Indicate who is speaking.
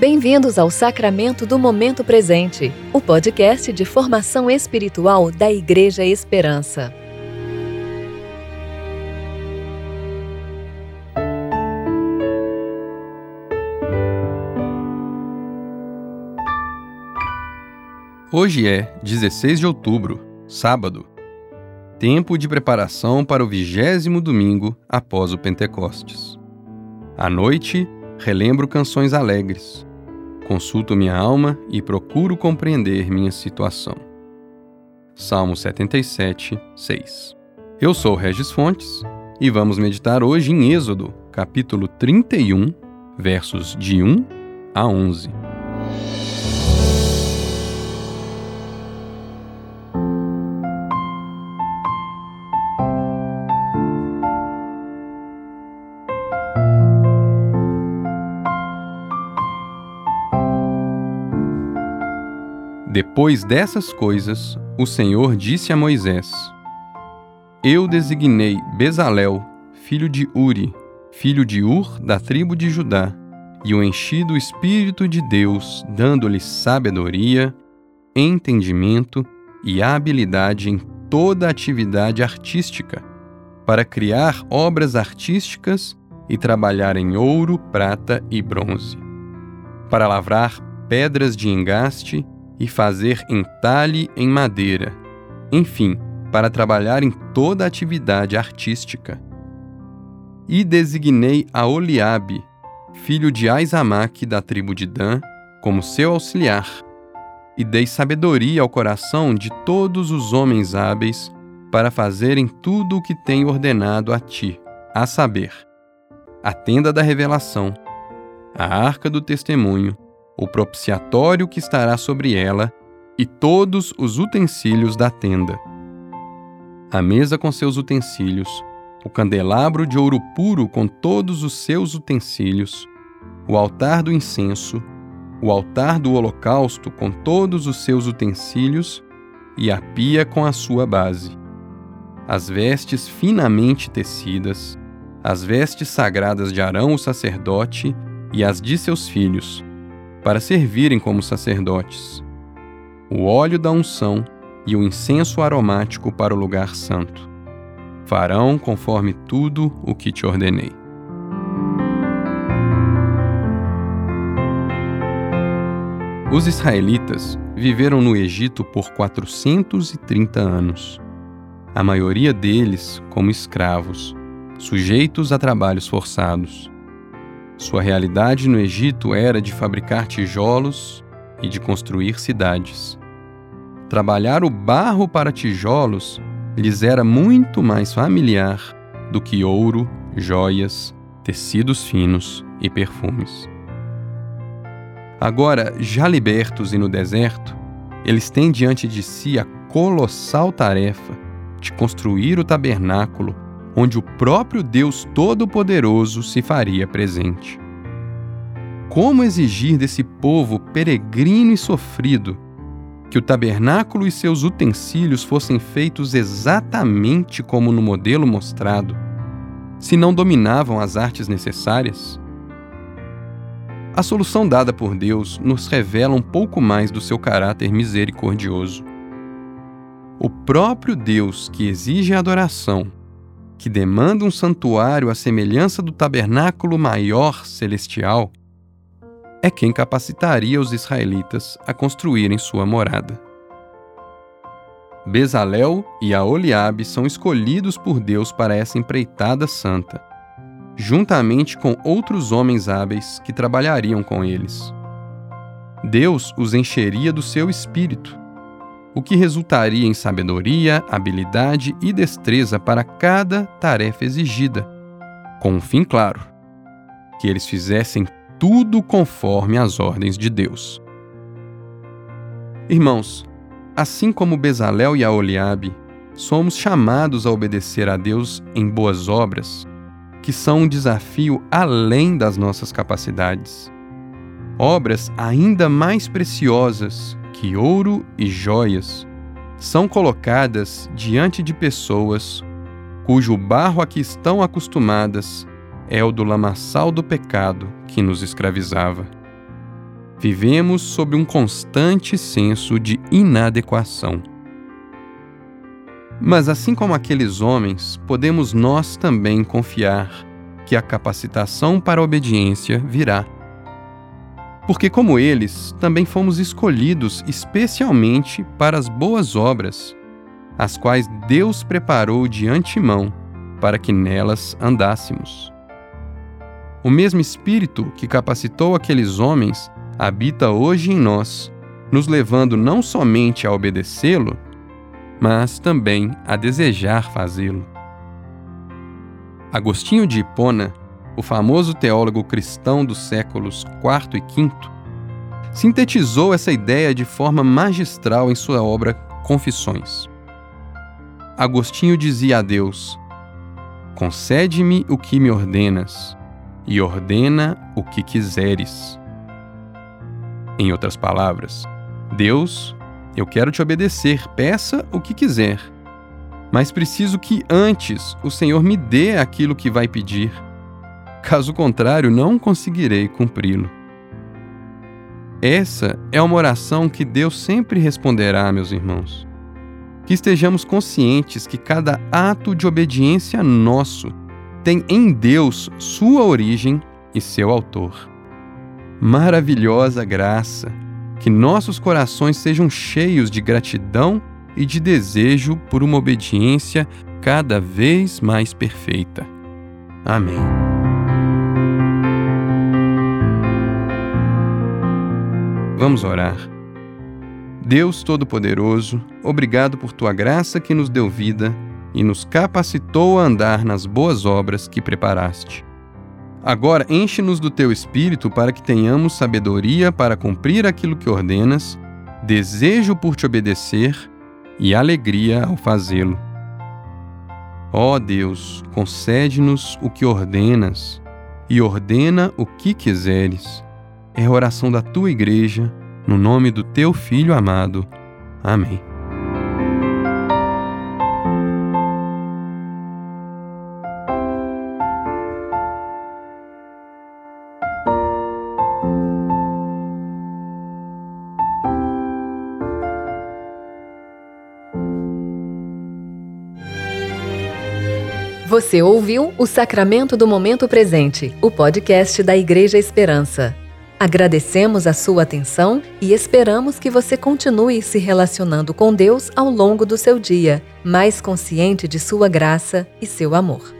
Speaker 1: Bem-vindos ao Sacramento do Momento Presente, o podcast de formação espiritual da Igreja Esperança.
Speaker 2: Hoje é 16 de outubro, sábado. Tempo de preparação para o vigésimo domingo após o Pentecostes. À noite, relembro canções alegres consulto minha alma e procuro compreender minha situação. Salmo 77, 6. Eu sou Regis Fontes e vamos meditar hoje em Êxodo, capítulo 31, versos de 1 a 11. Depois dessas coisas, o Senhor disse a Moisés: Eu designei Bezalel, filho de Uri, filho de Ur, da tribo de Judá, e o enchi do Espírito de Deus, dando-lhe sabedoria, entendimento e habilidade em toda atividade artística, para criar obras artísticas e trabalhar em ouro, prata e bronze, para lavrar pedras de engaste e fazer entalhe em madeira, enfim, para trabalhar em toda atividade artística. E designei a Oliabe, filho de Aizamaque da tribo de Dan, como seu auxiliar, e dei sabedoria ao coração de todos os homens hábeis para fazerem tudo o que tenho ordenado a ti, a saber, a tenda da revelação, a arca do testemunho, o propiciatório que estará sobre ela e todos os utensílios da tenda. A mesa com seus utensílios, o candelabro de ouro puro com todos os seus utensílios, o altar do incenso, o altar do holocausto com todos os seus utensílios e a pia com a sua base. As vestes finamente tecidas, as vestes sagradas de Arão o sacerdote e as de seus filhos, para servirem como sacerdotes, o óleo da unção e o incenso aromático para o lugar santo. Farão conforme tudo o que te ordenei. Os israelitas viveram no Egito por 430 anos, a maioria deles como escravos, sujeitos a trabalhos forçados. Sua realidade no Egito era de fabricar tijolos e de construir cidades. Trabalhar o barro para tijolos lhes era muito mais familiar do que ouro, joias, tecidos finos e perfumes. Agora, já libertos e no deserto, eles têm diante de si a colossal tarefa de construir o tabernáculo onde o próprio Deus Todo-Poderoso se faria presente. Como exigir desse povo peregrino e sofrido que o tabernáculo e seus utensílios fossem feitos exatamente como no modelo mostrado, se não dominavam as artes necessárias? A solução dada por Deus nos revela um pouco mais do seu caráter misericordioso. O próprio Deus que exige adoração que demanda um santuário à semelhança do tabernáculo maior celestial, é quem capacitaria os israelitas a construírem sua morada. Bezalel e Aoliabe são escolhidos por Deus para essa empreitada santa, juntamente com outros homens hábeis que trabalhariam com eles. Deus os encheria do seu espírito o que resultaria em sabedoria, habilidade e destreza para cada tarefa exigida, com um fim claro: que eles fizessem tudo conforme as ordens de Deus. Irmãos, assim como Bezalel e Aoliabe, somos chamados a obedecer a Deus em boas obras, que são um desafio além das nossas capacidades. Obras ainda mais preciosas que ouro e joias são colocadas diante de pessoas cujo barro a que estão acostumadas é o do lamaçal do pecado que nos escravizava. vivemos sob um constante senso de inadequação. Mas assim como aqueles homens, podemos nós também confiar que a capacitação para a obediência virá. Porque, como eles, também fomos escolhidos especialmente para as boas obras, as quais Deus preparou de antemão para que nelas andássemos. O mesmo Espírito que capacitou aqueles homens habita hoje em nós, nos levando não somente a obedecê-lo, mas também a desejar fazê-lo. Agostinho de Hipona, o famoso teólogo cristão dos séculos IV e V, sintetizou essa ideia de forma magistral em sua obra Confissões. Agostinho dizia a Deus: Concede-me o que me ordenas, e ordena o que quiseres. Em outras palavras, Deus, eu quero te obedecer, peça o que quiser. Mas preciso que antes o Senhor me dê aquilo que vai pedir. Caso contrário, não conseguirei cumpri-lo. Essa é uma oração que Deus sempre responderá, meus irmãos. Que estejamos conscientes que cada ato de obediência nosso tem em Deus sua origem e seu autor maravilhosa graça, que nossos corações sejam cheios de gratidão e de desejo por uma obediência cada vez mais perfeita. Amém. Vamos orar. Deus Todo-Poderoso, obrigado por tua graça que nos deu vida e nos capacitou a andar nas boas obras que preparaste. Agora enche-nos do teu espírito para que tenhamos sabedoria para cumprir aquilo que ordenas, desejo por te obedecer e alegria ao fazê-lo. Ó Deus, concede-nos o que ordenas e ordena o que quiseres. É a oração da tua igreja, no nome do teu Filho amado. Amém.
Speaker 1: Você ouviu o Sacramento do Momento Presente, o podcast da Igreja Esperança. Agradecemos a sua atenção e esperamos que você continue se relacionando com Deus ao longo do seu dia, mais consciente de sua graça e seu amor.